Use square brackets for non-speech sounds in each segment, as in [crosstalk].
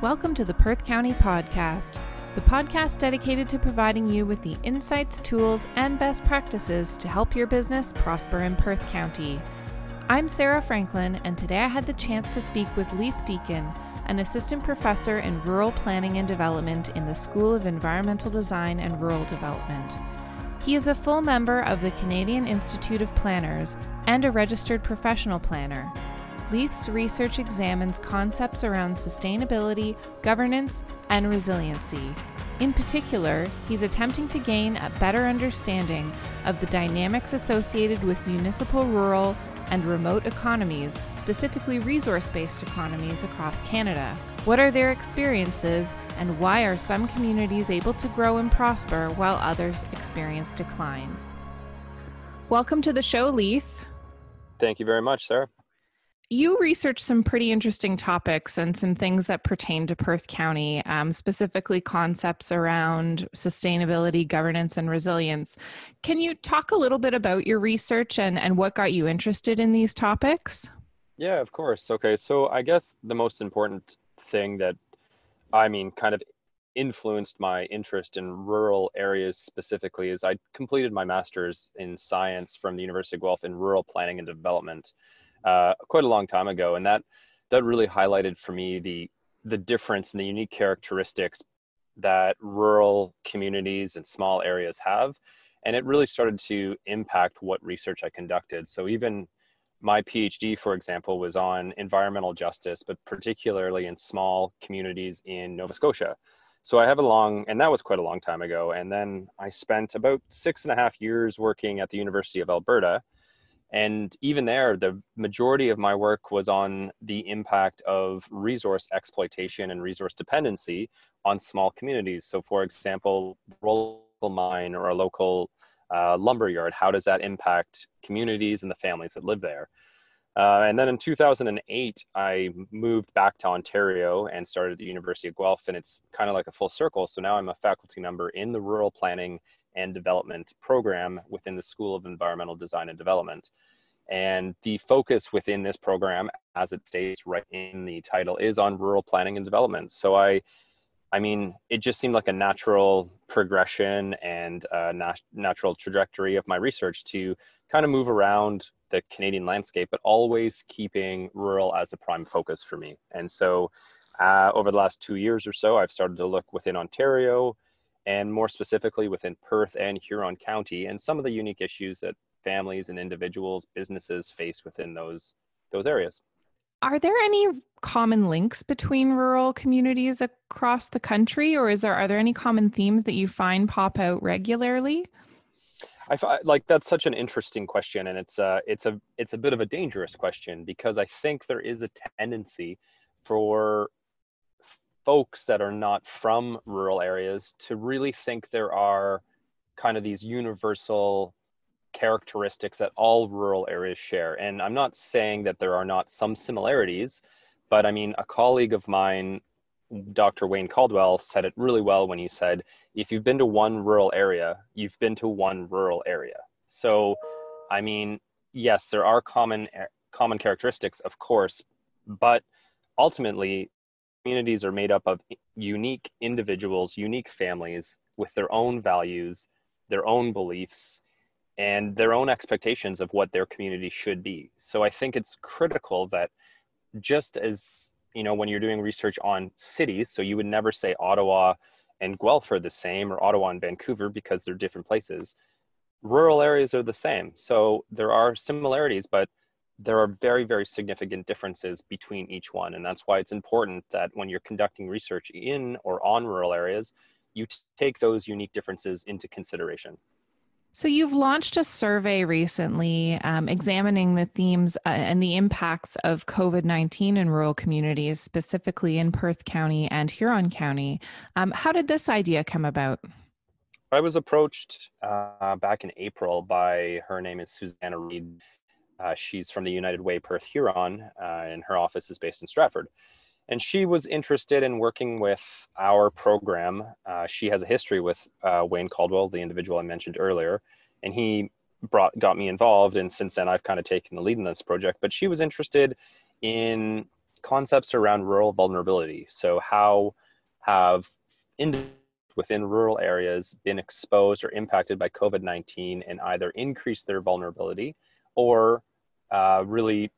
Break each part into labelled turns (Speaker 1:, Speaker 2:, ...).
Speaker 1: Welcome to the Perth County Podcast, the podcast dedicated to providing you with the insights, tools, and best practices to help your business prosper in Perth County. I'm Sarah Franklin, and today I had the chance to speak with Leith Deacon, an assistant professor in rural planning and development in the School of Environmental Design and Rural Development. He is a full member of the Canadian Institute of Planners and a registered professional planner. Leith's research examines concepts around sustainability, governance, and resiliency. In particular, he's attempting to gain a better understanding of the dynamics associated with municipal, rural, and remote economies, specifically resource based economies across Canada. What are their experiences, and why are some communities able to grow and prosper while others experience decline? Welcome to the show, Leith.
Speaker 2: Thank you very much, Sarah
Speaker 1: you researched some pretty interesting topics and some things that pertain to Perth County, um, specifically concepts around sustainability, governance, and resilience. Can you talk a little bit about your research and, and what got you interested in these topics?
Speaker 2: Yeah, of course. Okay, so I guess the most important thing that I mean, kind of influenced my interest in rural areas specifically is I completed my master's in science from the University of Guelph in rural planning and development uh, quite a long time ago, and that that really highlighted for me the the difference and the unique characteristics that rural communities and small areas have, and it really started to impact what research I conducted. So even my PhD, for example, was on environmental justice, but particularly in small communities in Nova Scotia. So I have a long, and that was quite a long time ago. And then I spent about six and a half years working at the University of Alberta and even there, the majority of my work was on the impact of resource exploitation and resource dependency on small communities. So, for example, a local mine or a local uh, lumber yard, how does that impact communities and the families that live there? Uh, and then in 2008, I moved back to Ontario and started at the University of Guelph, and it's kind of like a full circle. So now I'm a faculty member in the rural planning and development program within the School of Environmental Design and Development. And the focus within this program, as it states right in the title, is on rural planning and development. So I, I mean, it just seemed like a natural progression and a nat- natural trajectory of my research to kind of move around the Canadian landscape, but always keeping rural as a prime focus for me. And so, uh, over the last two years or so, I've started to look within Ontario, and more specifically within Perth and Huron County, and some of the unique issues that families and individuals, businesses face within those those areas.
Speaker 1: Are there any common links between rural communities across the country, or is there are there any common themes that you find pop out regularly?
Speaker 2: I find, like that's such an interesting question, and it's a it's a it's a bit of a dangerous question because I think there is a tendency for folks that are not from rural areas to really think there are kind of these universal characteristics that all rural areas share. And I'm not saying that there are not some similarities, but I mean, a colleague of mine, Dr. Wayne Caldwell, said it really well when he said, if you've been to one rural area, you've been to one rural area. So, I mean, yes, there are common eh, common characteristics, of course, but ultimately communities are made up of unique individuals, unique families with their own values, their own beliefs, and their own expectations of what their community should be. So I think it's critical that just as, you know, when you're doing research on cities, so you would never say Ottawa and Guelph are the same or Ottawa and Vancouver because they're different places. Rural areas are the same. So there are similarities, but there are very, very significant differences between each one. And that's why it's important that when you're conducting research in or on rural areas, you take those unique differences into consideration.
Speaker 1: So, you've launched a survey recently um, examining the themes uh, and the impacts of COVID 19 in rural communities, specifically in Perth County and Huron County. Um, how did this idea come about?
Speaker 2: I was approached uh, back in April by her name is Susanna Reed. Uh, she's from the United Way Perth Huron, uh, and her office is based in Stratford. And she was interested in working with our program. Uh, she has a history with uh, Wayne Caldwell, the individual I mentioned earlier, and he brought got me involved. And since then, I've kind of taken the lead in this project. But she was interested in concepts around rural vulnerability. So, how have individuals within rural areas been exposed or impacted by COVID 19 and either increased their vulnerability or uh, really,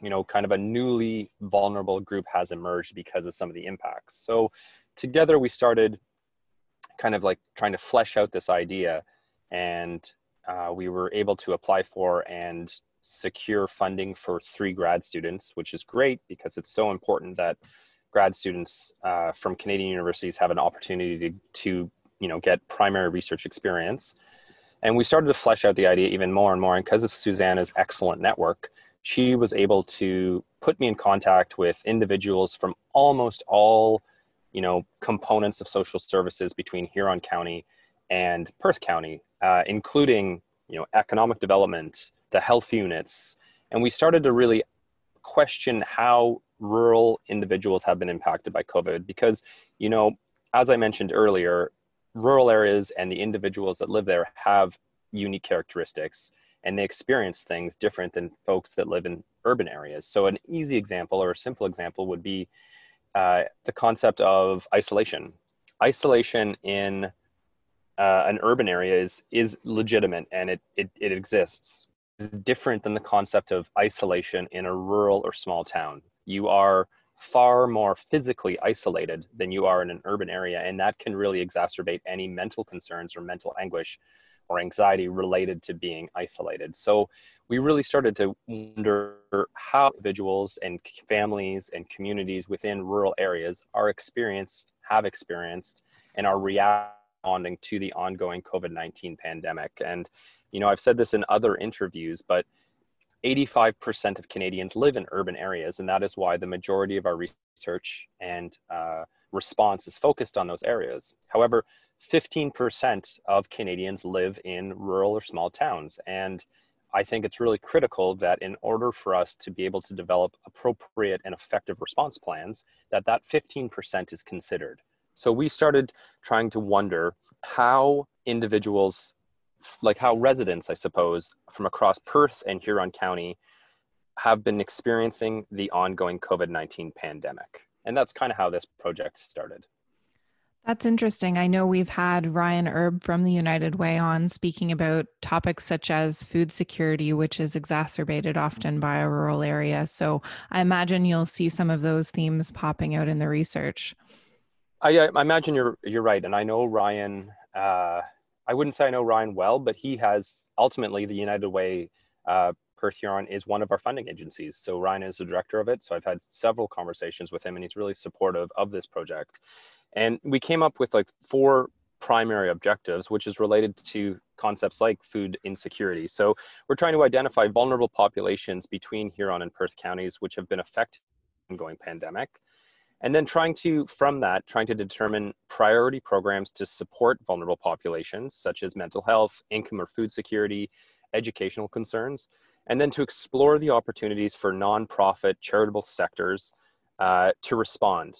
Speaker 2: you know, kind of a newly vulnerable group has emerged because of some of the impacts. So, together we started kind of like trying to flesh out this idea and uh, we were able to apply for and secure funding for three grad students, which is great because it's so important that grad students uh, from Canadian universities have an opportunity to, to, you know, get primary research experience. And we started to flesh out the idea even more and more. And because of Susanna's excellent network, she was able to put me in contact with individuals from almost all, you know, components of social services between Huron County and Perth County, uh, including, you know, economic development, the health units, and we started to really question how rural individuals have been impacted by COVID because, you know, as I mentioned earlier, rural areas and the individuals that live there have unique characteristics and they experience things different than folks that live in urban areas. So, an easy example or a simple example would be uh, the concept of isolation. Isolation in uh, an urban area is, is legitimate and it, it, it exists is different than the concept of isolation in a rural or small town. You are far more physically isolated than you are in an urban area, and that can really exacerbate any mental concerns or mental anguish or anxiety related to being isolated. So we really started to wonder how individuals and families and communities within rural areas are experienced, have experienced, and are responding to the ongoing COVID 19 pandemic. And you know, I've said this in other interviews, but 85% of Canadians live in urban areas, and that is why the majority of our research and uh, response is focused on those areas. However, 15% of Canadians live in rural or small towns, and I think it's really critical that in order for us to be able to develop appropriate and effective response plans, that that 15% is considered. So we started trying to wonder how individuals like how residents, I suppose, from across Perth and Huron County have been experiencing the ongoing COVID 19 pandemic. And that's kind of how this project started.
Speaker 1: That's interesting. I know we've had Ryan Erb from the United Way on speaking about topics such as food security, which is exacerbated often by a rural area. So I imagine you'll see some of those themes popping out in the research.
Speaker 2: I, I imagine you're you're right, and I know Ryan uh, I wouldn't say I know Ryan well, but he has ultimately the United Way uh, Perth Huron is one of our funding agencies. So Ryan is the director of it. So I've had several conversations with him and he's really supportive of this project. And we came up with like four primary objectives, which is related to concepts like food insecurity. So we're trying to identify vulnerable populations between Huron and Perth counties, which have been affected ongoing pandemic and then trying to from that trying to determine priority programs to support vulnerable populations such as mental health income or food security educational concerns and then to explore the opportunities for nonprofit charitable sectors uh, to respond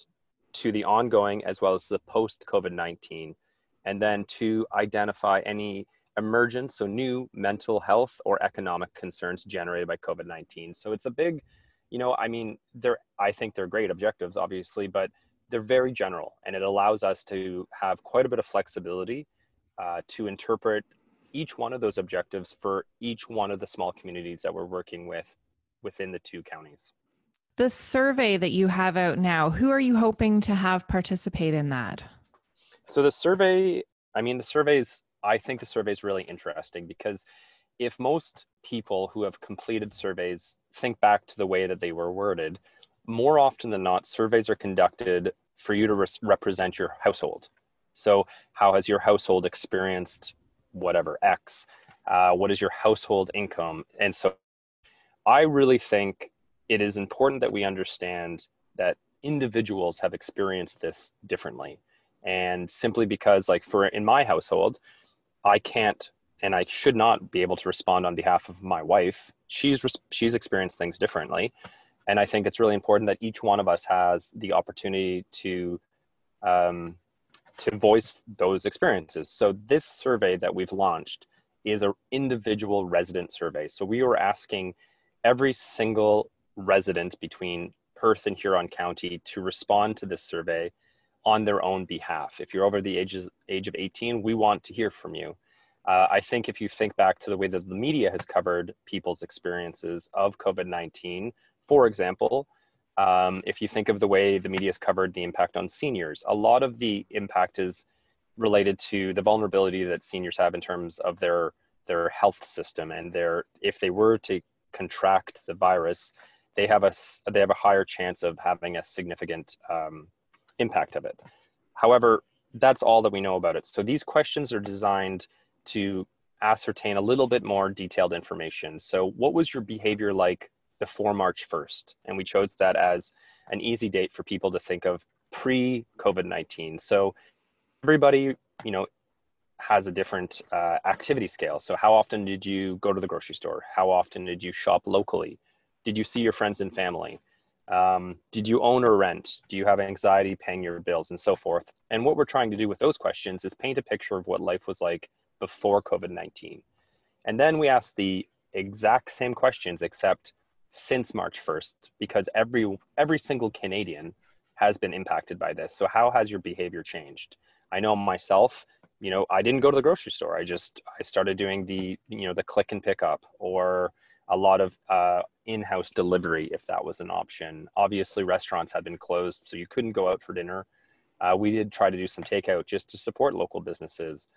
Speaker 2: to the ongoing as well as the post covid-19 and then to identify any emergent so new mental health or economic concerns generated by covid-19 so it's a big you know, I mean, they're I think they're great objectives, obviously, but they're very general, and it allows us to have quite a bit of flexibility uh, to interpret each one of those objectives for each one of the small communities that we're working with within the two counties.
Speaker 1: The survey that you have out now, who are you hoping to have participate in that?
Speaker 2: So the survey, I mean, the surveys, I think the survey is really interesting because if most people who have completed surveys think back to the way that they were worded, more often than not, surveys are conducted for you to res- represent your household. So, how has your household experienced whatever X? Uh, what is your household income? And so, I really think it is important that we understand that individuals have experienced this differently. And simply because, like, for in my household, I can't and I should not be able to respond on behalf of my wife. She's she's experienced things differently, and I think it's really important that each one of us has the opportunity to um, to voice those experiences. So this survey that we've launched is an individual resident survey. So we were asking every single resident between Perth and Huron County to respond to this survey on their own behalf. If you're over the age, age of 18, we want to hear from you. Uh, I think if you think back to the way that the media has covered people's experiences of COVID 19, for example, um, if you think of the way the media has covered the impact on seniors, a lot of the impact is related to the vulnerability that seniors have in terms of their their health system and their if they were to contract the virus, they have a they have a higher chance of having a significant um, impact of it. However, that's all that we know about it. So these questions are designed to ascertain a little bit more detailed information. So, what was your behavior like before March 1st? And we chose that as an easy date for people to think of pre COVID 19. So, everybody, you know, has a different uh, activity scale. So, how often did you go to the grocery store? How often did you shop locally? Did you see your friends and family? Um, did you own or rent? Do you have anxiety paying your bills and so forth? And what we're trying to do with those questions is paint a picture of what life was like before COVID 19. And then we asked the exact same questions, except since March 1st, because every, every single Canadian has been impacted by this. So, how has your behavior changed? I know myself, you know, I didn't go to the grocery store. I just, I started doing the, you know, the click and pick up or a lot of uh, in-house delivery if that was an option. Obviously, restaurants had been closed, so you couldn't go out for dinner. Uh, we did try to do some takeout just to support local businesses.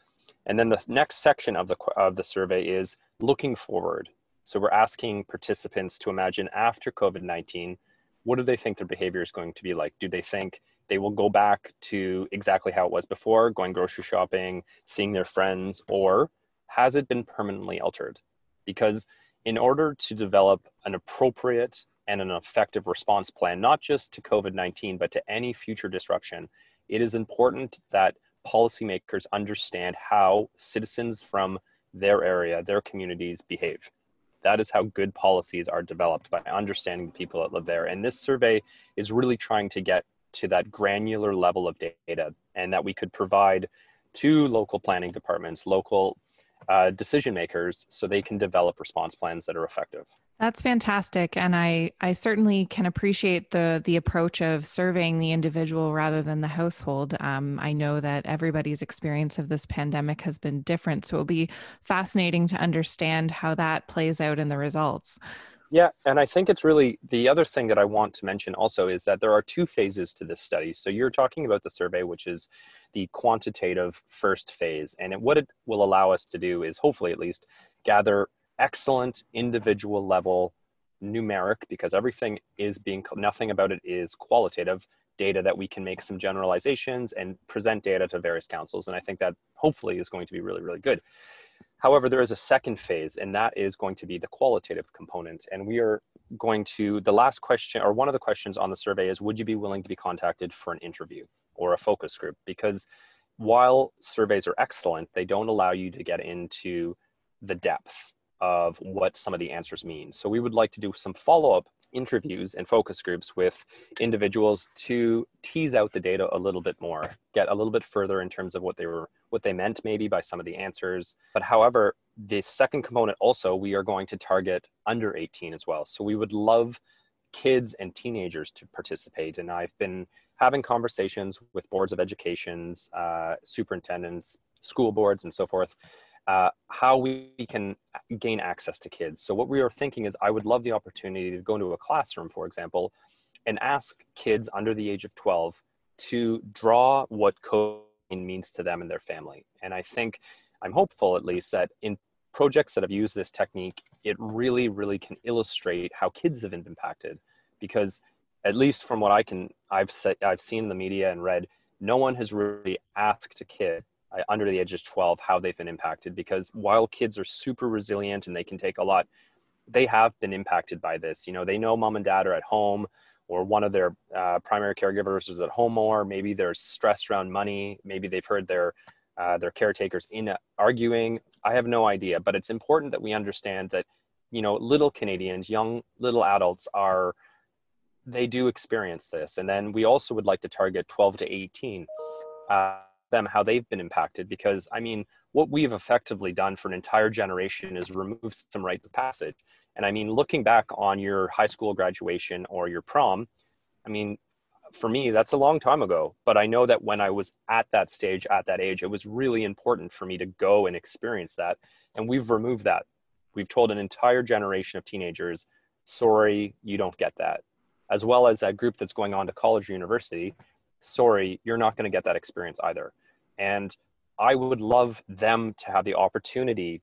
Speaker 2: And then the next section of the, of the survey is looking forward. So we're asking participants to imagine after COVID 19, what do they think their behavior is going to be like? Do they think they will go back to exactly how it was before, going grocery shopping, seeing their friends, or has it been permanently altered? Because in order to develop an appropriate and an effective response plan, not just to COVID 19, but to any future disruption, it is important that policymakers understand how citizens from their area, their communities behave. That is how good policies are developed by understanding the people that live there. And this survey is really trying to get to that granular level of data and that we could provide to local planning departments, local uh, decision makers, so they can develop response plans that are effective.
Speaker 1: That's fantastic, and I I certainly can appreciate the the approach of surveying the individual rather than the household. Um, I know that everybody's experience of this pandemic has been different, so it'll be fascinating to understand how that plays out in the results.
Speaker 2: Yeah, and I think it's really the other thing that I want to mention also is that there are two phases to this study. So you're talking about the survey, which is the quantitative first phase, and what it will allow us to do is hopefully at least gather excellent individual level numeric because everything is being nothing about it is qualitative data that we can make some generalizations and present data to various councils. And i think that hopefully is going to be really really good. However there is a second phase and that is going to be the qualitative component. And we are going to the last question or one of the questions on the survey is would you be willing to be contacted for an interview or a focus group? Because while surveys are excellent they don't allow you to get into the depth of what some of the answers mean. So we would like to do some follow-up interviews and focus groups with individuals to tease out the data a little bit more, get a little bit further in terms of what they were what they meant maybe by some of the answers. But however, the second component also we are going to target under 18 as well. So we would love kids and teenagers to participate and I've been having conversations with boards of educations, uh, superintendents, school boards and so forth uh, how we can gain access to kids. So what we are thinking is I would love the opportunity to go into a classroom, for example, and ask kids under the age of 12 to draw what code means to them and their family. And I think I'm hopeful at least that in projects that have used this technique, it really, really can illustrate how kids have been impacted. Because at least from what I can, I've said, I've seen the media and read, no one has really asked a kid under the age of 12 how they've been impacted because while kids are super resilient and they can take a lot they have been impacted by this. You know they know mom and dad are at home or one of their uh, primary caregivers is at home more. Maybe there's stress around money. Maybe they've heard their uh, their caretakers in arguing. I have no idea but it's important that we understand that you know little canadians young little adults are they do experience this. And then we also would like to target 12 to 18 uh, them how they've been impacted because i mean what we've effectively done for an entire generation is remove some rites of passage and i mean looking back on your high school graduation or your prom I mean, for me, that's a long time ago. But I know that when I was at that stage, at that age, it was really important for me to go and experience that. And we've removed that. We've told an entire generation of teenagers, sorry, you don't get that. As well as that group that's going on to college or university, sorry, you're not going to get that experience either. And I would love them to have the opportunity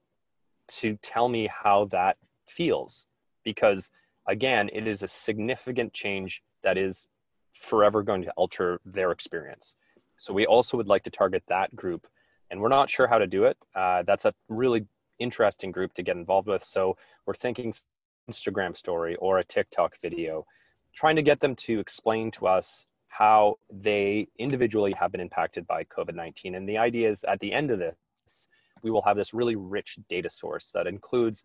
Speaker 2: to tell me how that feels because again it is a significant change that is forever going to alter their experience. So we also would like to target that group, and we're not sure how to do it. Uh, that's a really interesting group to get involved with. So we're thinking Instagram story or a TikTok video, trying to get them to explain to us how they individually have been impacted by COVID 19. And the idea is at the end of this, we will have this really rich data source that includes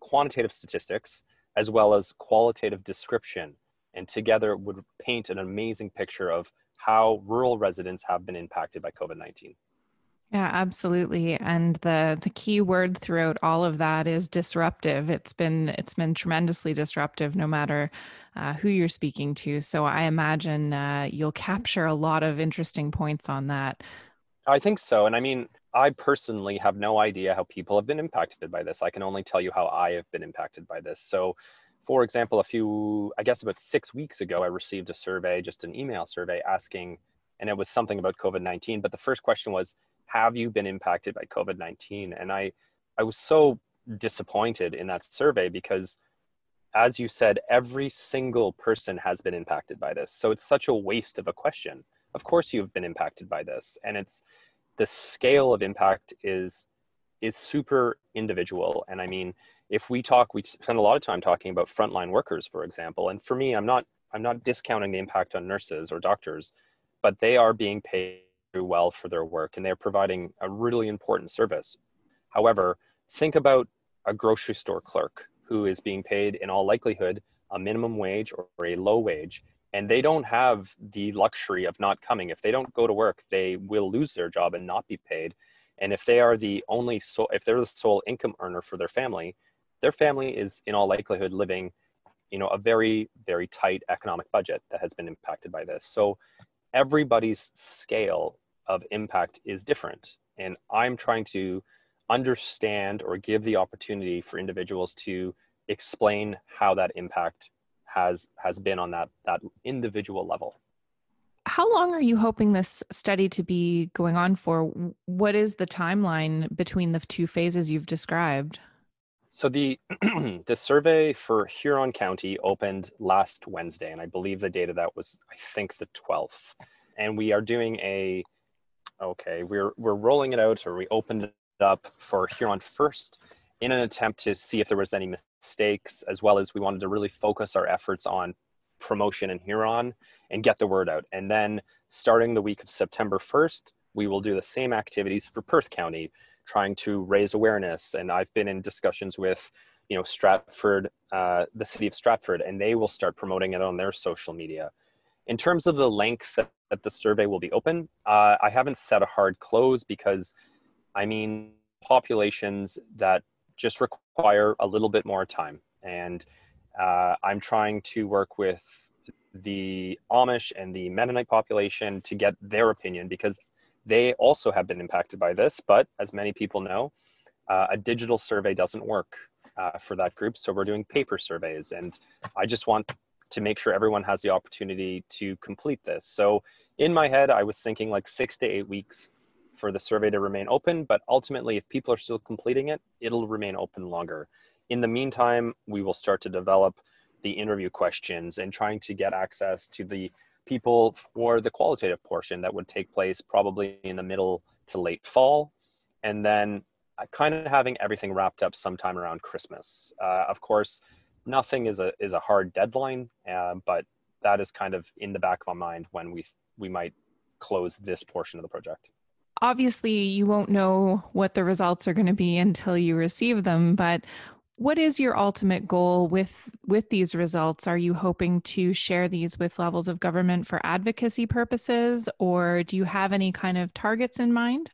Speaker 2: quantitative statistics as well as qualitative description and together would paint an amazing picture of how rural residents have been impacted by COVID 19.
Speaker 1: Yeah, absolutely. And the the key word throughout all of that is disruptive. It's been it's been tremendously disruptive, no matter uh, who you're speaking to. So I imagine uh, you'll capture a lot of interesting points on that.
Speaker 2: I think so. And I mean, I personally have no idea how people have been impacted by this. I can only tell you how I have been impacted by this. So for example, a few, I guess about six weeks ago, I received a survey, just an email survey asking, and it was something about COVID 19. But the first question was, Have you been impacted by COVID 19? And I, I was so disappointed in that survey because, as you said, every single person has been impacted by this. So it's such a waste of a question. Of course, you've been impacted by this. And it's the scale of impact is is super individual. And I mean, if we talk, we spend a lot of time talking about frontline workers, for example. And for me, I'm not I'm not discounting the impact on nurses or doctors, but they are being paid well for their work and they're providing a really important service. However, think about a grocery store clerk who is being paid in all likelihood a minimum wage or a low wage and they don't have the luxury of not coming. If they don't go to work they will lose their job and not be paid. And if they are the only so if they're the sole income earner for their family their family is in all likelihood living you know a very very tight economic budget that has been impacted by this. So everybody's scale of impact is different. And i'm trying to understand or give the opportunity for individuals to explain how that impact has has been on that that individual level.
Speaker 1: How long are you hoping this study to be going on for? What is the timeline between the two phases you've described?
Speaker 2: So the [clears throat] the survey for Huron County opened last Wednesday, and I believe the data that was I think the 12th. And we are doing a okay, we're we're rolling it out, or we opened it up for Huron first in an attempt to see if there was any mistakes, as well as we wanted to really focus our efforts on promotion in Huron and get the word out. And then starting the week of September 1st, we will do the same activities for Perth County trying to raise awareness. And I've been in discussions with, you know, Stratford, uh, the city of Stratford, and they will start promoting it on their social media. In terms of the length that, the survey will be open, uh, I haven't set a hard close because, I mean, populations that just require a little bit more time. And uh, I'm trying to work with the Amish and the Mennonite population to get their opinion because they also have been impacted by this, but as many people know, uh, a digital survey doesn't work uh, for that group. So we're doing paper surveys. And I just want to make sure everyone has the opportunity to complete this. So in my head, I was thinking like six to eight weeks for the survey to remain open. But ultimately, if people are still completing it, it'll remain open longer. In the meantime, we will start to develop the interview questions and trying to get access to the people for the qualitative portion that would take place probably in the middle to late fall. And then uh, kind of having everything wrapped up sometime around Christmas. Uh, of course, nothing is a is a hard deadline, uh, but that is kind of in the back of my mind when we we might close this portion of the project.
Speaker 1: Obviously, you won't know what the results are going to be until you receive them, but what is your ultimate goal with with these results are you hoping to share these with levels of government for advocacy purposes or do you have any kind of targets in mind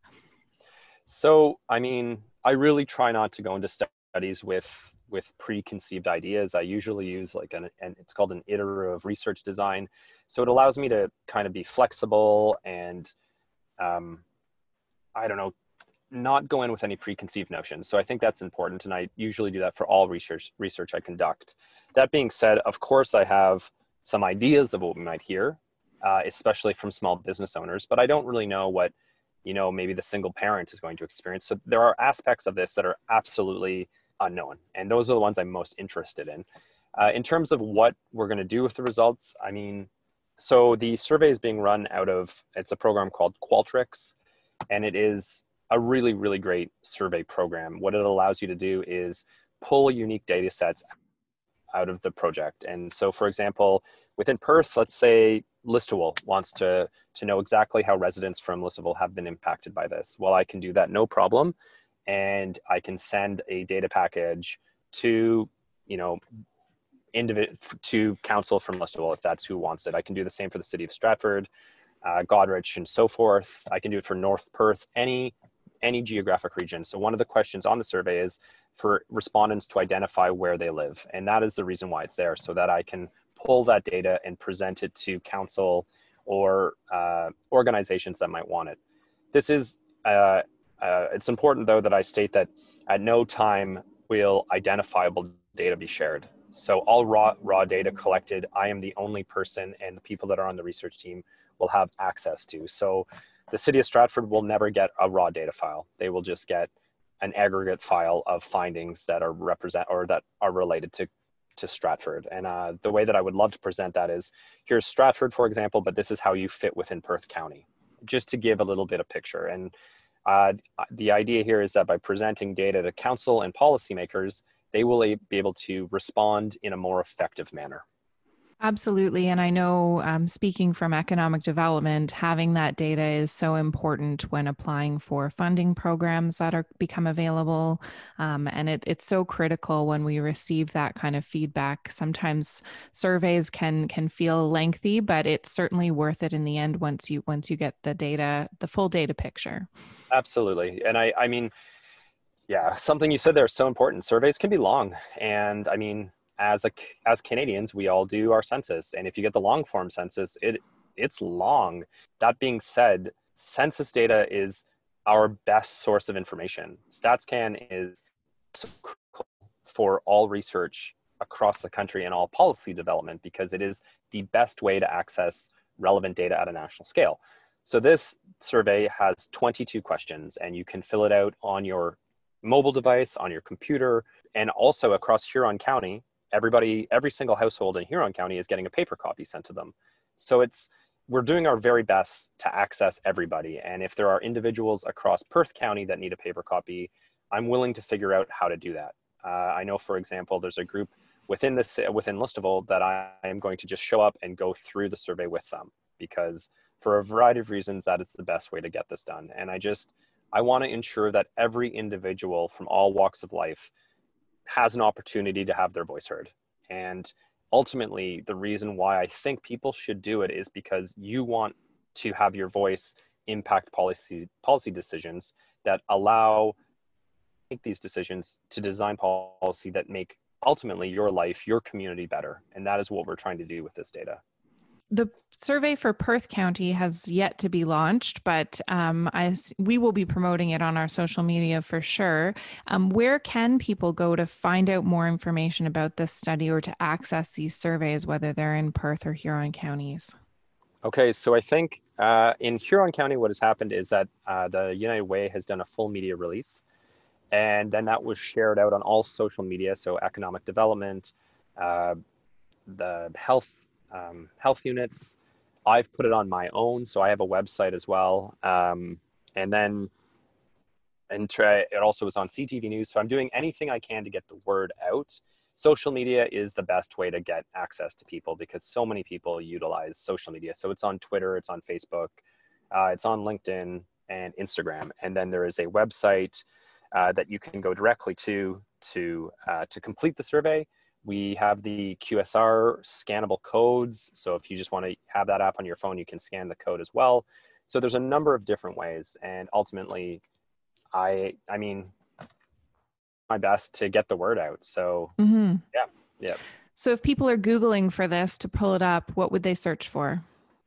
Speaker 2: so i mean i really try not to go into studies with with preconceived ideas. I usually use like an, and it's called an iterative research design. So it allows me to kind of be flexible and, um, I don't know, not go in with any preconceived notions. So I think that's important, and I usually do that for all research research I conduct. That being said, of course, I have some ideas of what we might hear, uh, especially from small business owners, but I don't really know what you know maybe the single parent is going to experience. So there are aspects of this that are absolutely unknown, and those are the ones I'm most interested in. Uh, in terms of what we're going to do with the results, I mean, so the survey is being run out of it's a program called Qualtrics, and it is a really, really great survey program. What it allows you to do is pull unique data sets out of the project. And so, for example, within Perth, let's say Listowel wants to, to know exactly how residents from Listowel have been impacted by this. Well, I can do that no problem. And I can send a data package to, you know, individ- to council from Listowel if that's who wants it. I can do the same for the city of Stratford, uh, Goderich, and so forth. I can do it for North Perth, any any geographic region. So one of the questions on the survey is for respondents to identify where they live. And that is the reason why it's there, so that I can pull that data and present it to council or uh, organizations that might want it. This is, uh, uh, it's important though that I state that at no time will identifiable data be shared. So all raw, raw data collected, I am the only person and the people that are on the research team will have access to. So the city of Stratford will never get a raw data file. They will just get an aggregate file of findings that are represent or that are related to to Stratford. And uh, the way that I would love to present that is here's Stratford, for example, but this is how you fit within Perth County, just to give a little bit of picture. And uh, the idea here is that by presenting data to council and policymakers, they will be able to respond in a more effective manner.
Speaker 1: Absolutely. And I know, um, speaking from economic development, having that data is so important when applying for funding programs that are become available. Um, and it, it's so critical when we receive that kind of feedback. Sometimes surveys can can feel lengthy, but it's certainly worth it in the end once you once you get the data, the full data picture.
Speaker 2: Absolutely. And I, I mean, yeah, something you said there is so important. Surveys can be long. And I mean, as a as Canadians, we all do our census, and if you get the long form census, it it's long. That being said, census data is our best source of information. StatsCan is so critical for all research across the country and all policy development because it is the best way to access relevant data at a national scale. So this survey has 22 questions and you can fill it out on your mobile device, on your computer, and also across Huron County, everybody, every single household in Huron County is getting a paper copy sent to them. So it's, we're doing our very best to access everybody. And if there are individuals across Perth County that need a paper copy, I'm willing to figure out how to do that. Uh, I know, for example, there's a group within this within Listowel that I am going to just show up and go through the survey with them because for a variety of reasons that is the best way to get this done. And I just I want to ensure that every individual from all walks of life has an opportunity to have their voice heard. And ultimately, the reason why I think people should do it is because you want to have your voice impact policy policy decisions that allow make these decisions to design policy that make ultimately your life, your community better. And that is what we're trying to do with this data
Speaker 1: the survey for Perth County has yet to be launched, but um, I, we will be promoting it on our social media for sure. Um, where can people go to find out more information about this study or to access these surveys, whether they're in Perth or Huron counties?
Speaker 2: Okay, so I think uh, in Huron County, what has happened is that uh, the United Way has done a full media release, and then that was shared out on all social media, so economic development, uh, the health um, health units. I've put it on my own, so I have a website as well. Um, and then, and try, it also was on CTV News. So I'm doing anything I can to get the word out. Social media is the best way to get access to people because so many people utilize social media. So it's on Twitter, it's on Facebook, uh, it's on LinkedIn and Instagram. And then there is a website uh, that you can go directly to to uh, to complete the survey we have the QSR scannable codes. So if you just want to have that app on your phone, you can scan the code as well. So there's a number of different ways. And ultimately, I, I mean, my best to get the word out. So mm-hmm. yeah, yeah.
Speaker 1: So if people are Googling for this to pull it up, what would they search for?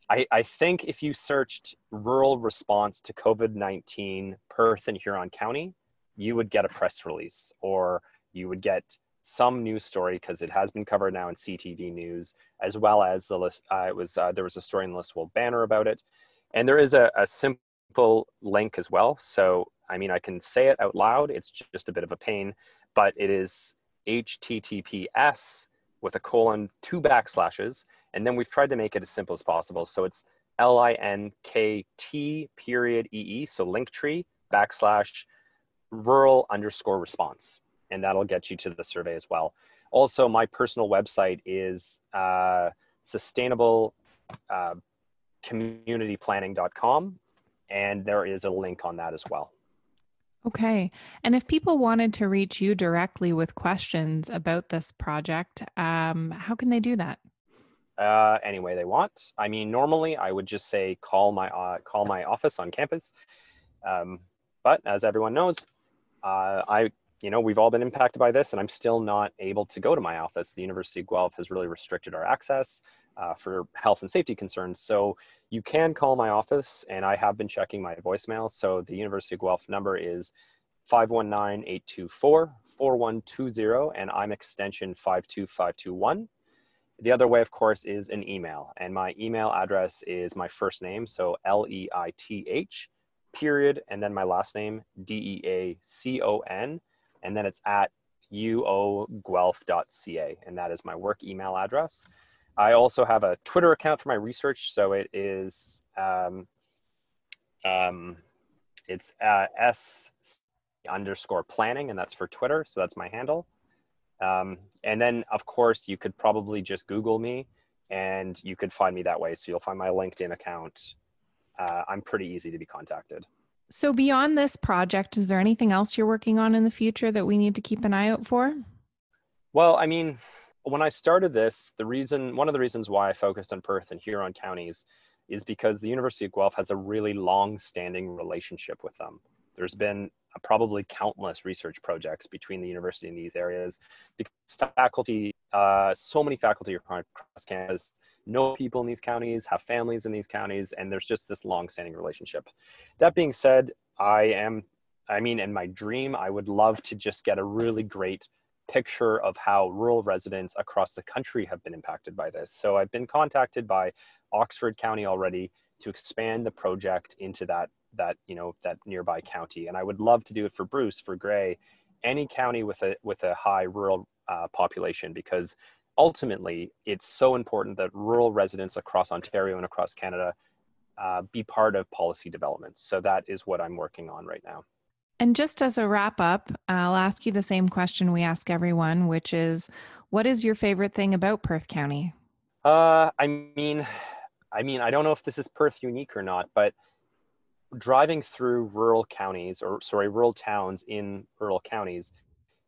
Speaker 2: I, I think if you searched rural response to COVID 19 Perth and Huron County, you would get a press release or you would get some news story because it has been covered now in CTV News, as well as the list. Uh, it was uh, there was a story in the Listowel Banner about it, and there is a, a simple link as well. So I mean, I can say it out loud. It's just a bit of a pain, but it is HTTPS with a colon, two backslashes, and then we've tried to make it as simple as possible. So it's L-I-N-K-T period E-E, so Linktree backslash rural underscore response, and that'll get you to the survey as well. Also, my personal website is uh, sustainable uh, communityplanning.com, and there is a link on that as well.
Speaker 1: Okay. And if people wanted to reach you directly with questions about this project, um, how can they do that?
Speaker 2: Uh, any way they want. I mean, normally I would just say call my uh, call my office on campus. Um, but as everyone knows, uh, I you know we've all been impacted by this, and I'm still not able to go to my office. The University of Guelph has really restricted our access uh, for health and safety concerns. So you can call my office, and I have been checking my voicemail. So the University of Guelph number is 519-824-4120, and I'm extension 52521. The other way, of course, is an email, and my email address is my first name, so L-E-I-T-H, period, and then my last name, D-E-A-C-O-N, and then it's at uoguelph.ca, and that is my work email address. I also have a Twitter account for my research, so it is um, um, it's uh, s underscore planning, and that's for Twitter. So that's my handle. Um, and then, of course, you could probably just Google me, and you could find me that way. So you'll find my LinkedIn account. Uh, I'm pretty easy to be contacted.
Speaker 1: So beyond this project, is there anything else you're working on in the future that we need to keep an eye out for?
Speaker 2: Well, I mean, when I started this, the reason, one of the reasons why I focused on Perth and Huron counties is because the University of Guelph has a really long standing relationship with them. There's been probably countless research projects between the university and these areas because faculty, uh, so many faculty across campus know people in these counties, have families in these counties, and there's just this long standing relationship. That being said, I am, I mean, in my dream, I would love to just get a really great picture of how rural residents across the country have been impacted by this. So I've been contacted by Oxford County already to expand the project into that that you know that nearby county, and I would love to do it for Bruce, for Grey, any county with a with a high rural uh, population, because ultimately it's so important that rural residents across Ontario and across Canada uh, be part of policy development. So that is what I'm working on right now.
Speaker 1: And just as a wrap up, I'll ask you the same question we ask everyone, which is what is your favorite thing about Perth County?
Speaker 2: Uh, I mean, I mean, I don't know if this is Perth unique or not, but driving through rural counties or sorry, rural towns in rural counties,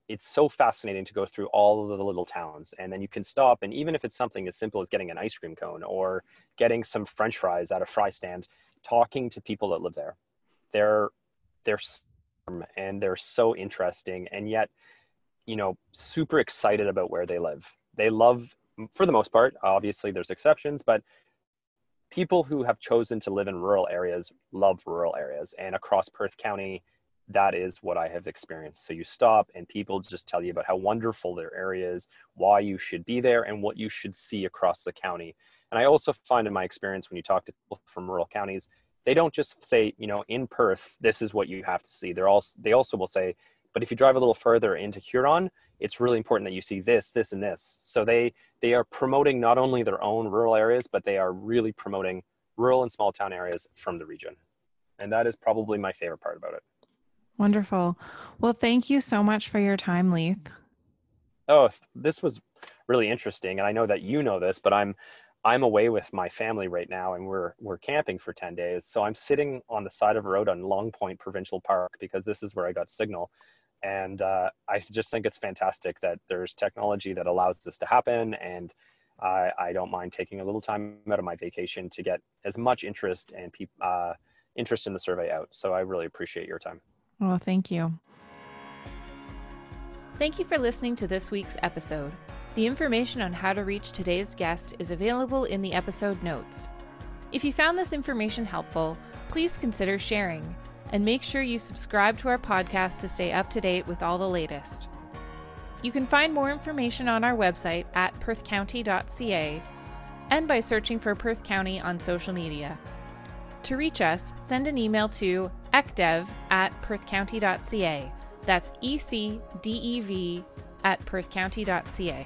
Speaker 2: it's so fascinating to go through all of the little towns and then you can stop and even if it's something as simple as getting an ice cream cone or getting some french fries at a fry stand talking to people that live there. They're they're and they're so interesting and yet you know super excited about where they live. They love for the most part obviously there's exceptions but people who have chosen to live in rural areas love rural areas and across perth county that is what i have experienced so you stop and people just tell you about how wonderful their area is why you should be there and what you should see across the county and i also find in my experience when you talk to people from rural counties they don't just say, you know, in Perth, this is what you have to see. They're also they also will say, but if you drive a little further into Huron, it's really important that you see this, this, and this. So they they are promoting not only their own rural areas, but they are really promoting rural and small town areas from the region. And that is probably my favorite part about it.
Speaker 1: Wonderful. Well, thank you so much for your time, Leith.
Speaker 2: Oh, this was really interesting. And I know that you know this, but I'm I'm away with my family right now and we're we're camping for 10 days. So I'm sitting on the side of a road on Long Point Provincial Park because this is where I got signal. And uh, I just think it's fantastic that there's technology that allows this to happen. And I, I don't mind taking a little time out of my vacation to get as much interest and pe- uh, interest in the survey out. So I really appreciate your time.
Speaker 1: Well, thank you. Thank you for listening to this week's episode. The information on how to reach today's guest is available in the episode notes. If you found this information helpful, please consider sharing and make sure you subscribe to our podcast to stay up to date with all the latest. You can find more information on our website at perthcounty.ca and by searching for Perth County on social media. To reach us, send an email to ecdev at perthcounty.ca. That's E C D E V at perthcounty.ca.